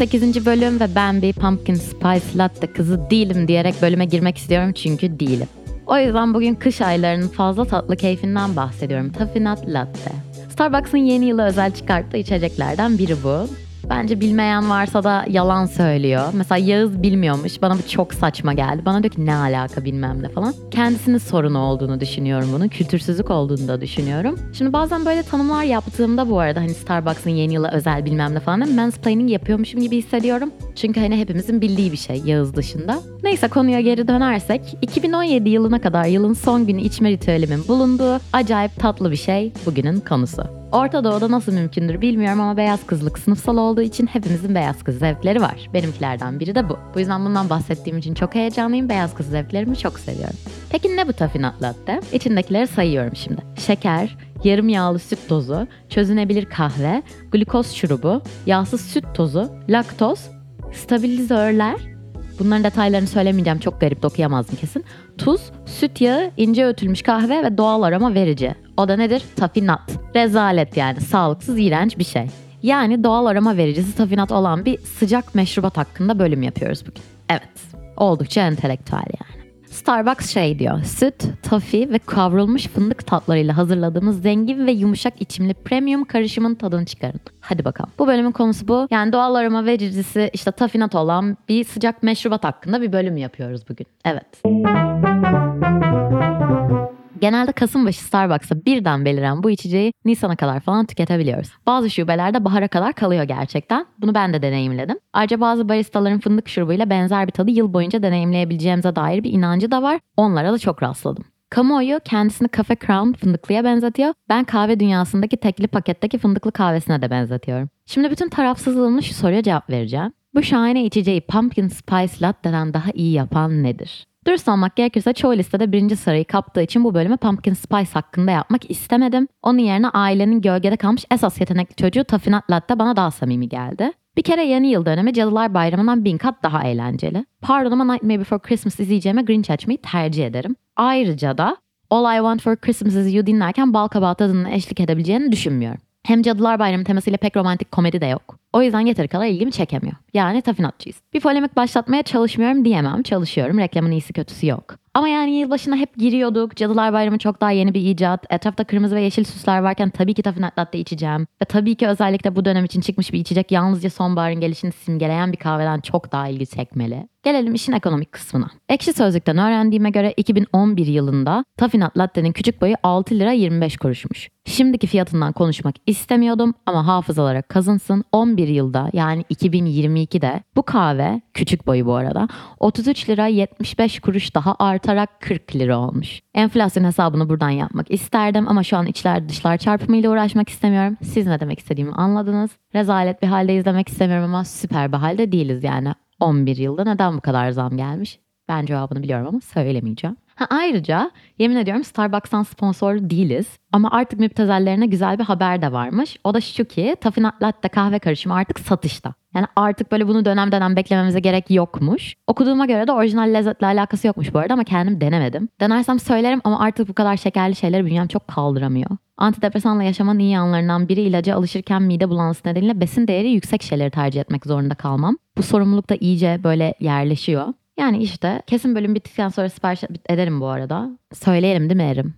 38. bölüm ve ben bir pumpkin spice latte kızı değilim diyerek bölüme girmek istiyorum çünkü değilim. O yüzden bugün kış aylarının fazla tatlı keyfinden bahsediyorum. Nut Latte. Starbucks'ın yeni yıla özel çıkarttığı içeceklerden biri bu. Bence bilmeyen varsa da yalan söylüyor. Mesela Yağız bilmiyormuş. Bana bu çok saçma geldi. Bana diyor ki ne alaka bilmem ne falan. Kendisinin sorunu olduğunu düşünüyorum bunun. Kültürsüzlük olduğunu da düşünüyorum. Şimdi bazen böyle tanımlar yaptığımda bu arada hani Starbucks'ın yeni yıla özel bilmem ne falan mansplaining yapıyormuşum gibi hissediyorum. Çünkü hani hepimizin bildiği bir şey Yağız dışında. Neyse konuya geri dönersek 2017 yılına kadar yılın son günü içme ritüelimin bulunduğu acayip tatlı bir şey bugünün konusu. Orta Doğu'da nasıl mümkündür bilmiyorum ama beyaz kızlık sınıfsal olduğu için hepimizin beyaz kız zevkleri var. Benimkilerden biri de bu. Bu yüzden bundan bahsettiğim için çok heyecanlıyım. Beyaz kız zevklerimi çok seviyorum. Peki ne bu Nut Latte? İçindekileri sayıyorum şimdi. Şeker, yarım yağlı süt tozu, çözünebilir kahve, glukoz şurubu, yağsız süt tozu, laktoz, stabilizörler, Bunların detaylarını söylemeyeceğim çok garip okuyamazdım kesin. Tuz, süt yağı, ince ötülmüş kahve ve doğal aroma verici. O da nedir? Tafinat. Rezalet yani sağlıksız iğrenç bir şey. Yani doğal aroma vericisi tafinat olan bir sıcak meşrubat hakkında bölüm yapıyoruz bugün. Evet, oldukça entelektüel yani. Starbucks şey diyor, süt, toffee ve kavrulmuş fındık tatlarıyla hazırladığımız zengin ve yumuşak içimli premium karışımın tadını çıkarın. Hadi bakalım. Bu bölümün konusu bu. Yani doğal aroma vericisi işte tafinat olan bir sıcak meşrubat hakkında bir bölüm yapıyoruz bugün. Evet. Genelde Kasımbaşı Starbucks'a birden beliren bu içeceği Nisan'a kadar falan tüketebiliyoruz. Bazı şubelerde bahara kadar kalıyor gerçekten. Bunu ben de deneyimledim. Ayrıca bazı baristaların fındık şurubuyla benzer bir tadı yıl boyunca deneyimleyebileceğimize dair bir inancı da var. Onlara da çok rastladım. Kamuoyu kendisini Cafe Crown fındıklıya benzetiyor. Ben kahve dünyasındaki tekli paketteki fındıklı kahvesine de benzetiyorum. Şimdi bütün tarafsızlığımla şu soruya cevap vereceğim. Bu şahane içeceği Pumpkin Spice Latte'den daha iyi yapan nedir? Dürüst olmak gerekirse çoğu listede birinci sırayı kaptığı için bu bölümü Pumpkin Spice hakkında yapmak istemedim. Onun yerine ailenin gölgede kalmış esas yetenekli çocuğu Tafinat Latte bana daha samimi geldi. Bir kere yeni yıl dönemi Cadılar Bayramı'ndan bin kat daha eğlenceli. Pardon ama Nightmare Before Christmas izleyeceğime Grinch açmayı tercih ederim. Ayrıca da All I Want For Christmas Is You dinlerken bal kabağı tadına eşlik edebileceğini düşünmüyorum. Hem Cadılar Bayramı temasıyla pek romantik komedi de yok. O yüzden yeteri kadar ilgimi çekemiyor. Yani tafinatçıyız. Bir polemik başlatmaya çalışmıyorum diyemem. Çalışıyorum. Reklamın iyisi kötüsü yok. Ama yani yılbaşına hep giriyorduk. Cadılar Bayramı çok daha yeni bir icat. Etrafta kırmızı ve yeşil süsler varken tabii ki tafinat latte içeceğim. Ve tabii ki özellikle bu dönem için çıkmış bir içecek yalnızca sonbaharın gelişini simgeleyen bir kahveden çok daha ilgi çekmeli. Gelelim işin ekonomik kısmına. Ekşi Sözlük'ten öğrendiğime göre 2011 yılında Tafinat Latte'nin küçük boyu 6 lira 25 kuruşmuş. Şimdiki fiyatından konuşmak istemiyordum ama hafızalara kazınsın 11 yılda yani 2022'de bu kahve küçük boyu bu arada 33 lira 75 kuruş daha artarak 40 lira olmuş. Enflasyon hesabını buradan yapmak isterdim ama şu an içler dışlar çarpımıyla uğraşmak istemiyorum. Siz ne demek istediğimi anladınız. Rezalet bir halde izlemek istemiyorum ama süper bir halde değiliz yani. 11 yılda neden bu kadar zam gelmiş? Ben cevabını biliyorum ama söylemeyeceğim. Ha, ayrıca yemin ediyorum Starbucks'tan sponsor değiliz. Ama artık müptezellerine güzel bir haber de varmış. O da şu ki Tafinat Latte kahve karışımı artık satışta. Yani artık böyle bunu dönem dönem beklememize gerek yokmuş. Okuduğuma göre de orijinal lezzetle alakası yokmuş bu arada ama kendim denemedim. Denersem söylerim ama artık bu kadar şekerli şeyleri bünyem çok kaldıramıyor. Antidepresanla yaşamanın iyi yanlarından biri ilaca alışırken mide bulantısı nedeniyle besin değeri yüksek şeyleri tercih etmek zorunda kalmam. Bu sorumluluk da iyice böyle yerleşiyor. Yani işte kesin bölüm bittikten sonra sipariş ederim bu arada. Söyleyelim değil mi Erim?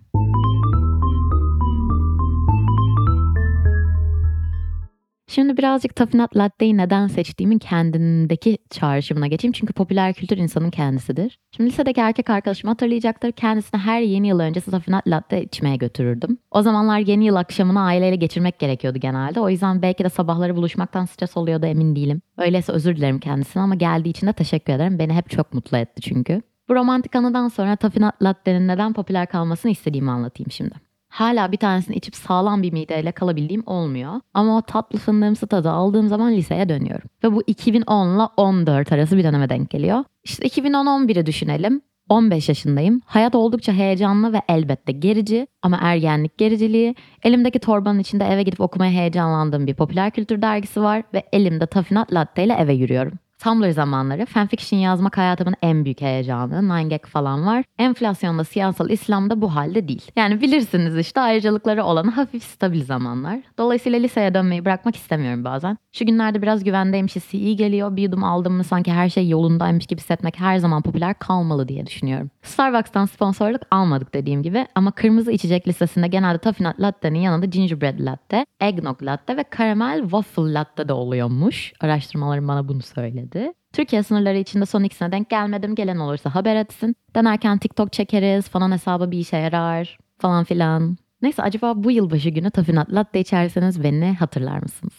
Şimdi birazcık Tafinat Latte'yi neden seçtiğimin kendindeki çağrışımına geçeyim. Çünkü popüler kültür insanın kendisidir. Şimdi lisedeki erkek arkadaşım hatırlayacaktır. Kendisine her yeni yıl öncesi Tafinat Latte içmeye götürürdüm. O zamanlar yeni yıl akşamını aileyle geçirmek gerekiyordu genelde. O yüzden belki de sabahları buluşmaktan stres oluyordu emin değilim. Öyleyse özür dilerim kendisine ama geldiği için de teşekkür ederim. Beni hep çok mutlu etti çünkü. Bu romantik anıdan sonra Tafinat Latte'nin neden popüler kalmasını istediğimi anlatayım şimdi hala bir tanesini içip sağlam bir mideyle kalabildiğim olmuyor. Ama o tatlı fındığımsı tadı aldığım zaman liseye dönüyorum. Ve bu 2010 ile 14 arası bir döneme denk geliyor. İşte 2010-11'i düşünelim. 15 yaşındayım. Hayat oldukça heyecanlı ve elbette gerici ama ergenlik gericiliği. Elimdeki torbanın içinde eve gidip okumaya heyecanlandığım bir popüler kültür dergisi var ve elimde tafinat latte ile eve yürüyorum. Tumblr zamanları fanfiction yazmak hayatımın en büyük heyecanı. 9gag falan var. Enflasyonda siyasal İslam'da bu halde değil. Yani bilirsiniz işte ayrıcalıkları olan hafif stabil zamanlar. Dolayısıyla liseye dönmeyi bırakmak istemiyorum bazen. Şu günlerde biraz güvendeymiş hissi iyi geliyor. Bir yudum aldım mı sanki her şey yolundaymış gibi hissetmek her zaman popüler kalmalı diye düşünüyorum. Starbucks'tan sponsorluk almadık dediğim gibi ama kırmızı içecek listesinde genelde toffee latte'nin yanında gingerbread latte, eggnog latte ve karamel waffle latte de oluyormuş. Araştırmalarım bana bunu söyledi. Türkiye sınırları içinde son ikisine denk gelmedim. Gelen olursa haber etsin. Denerken TikTok çekeriz falan hesabı bir işe yarar falan filan. Neyse acaba bu yılbaşı günü tafinat latte içerseniz beni hatırlar mısınız?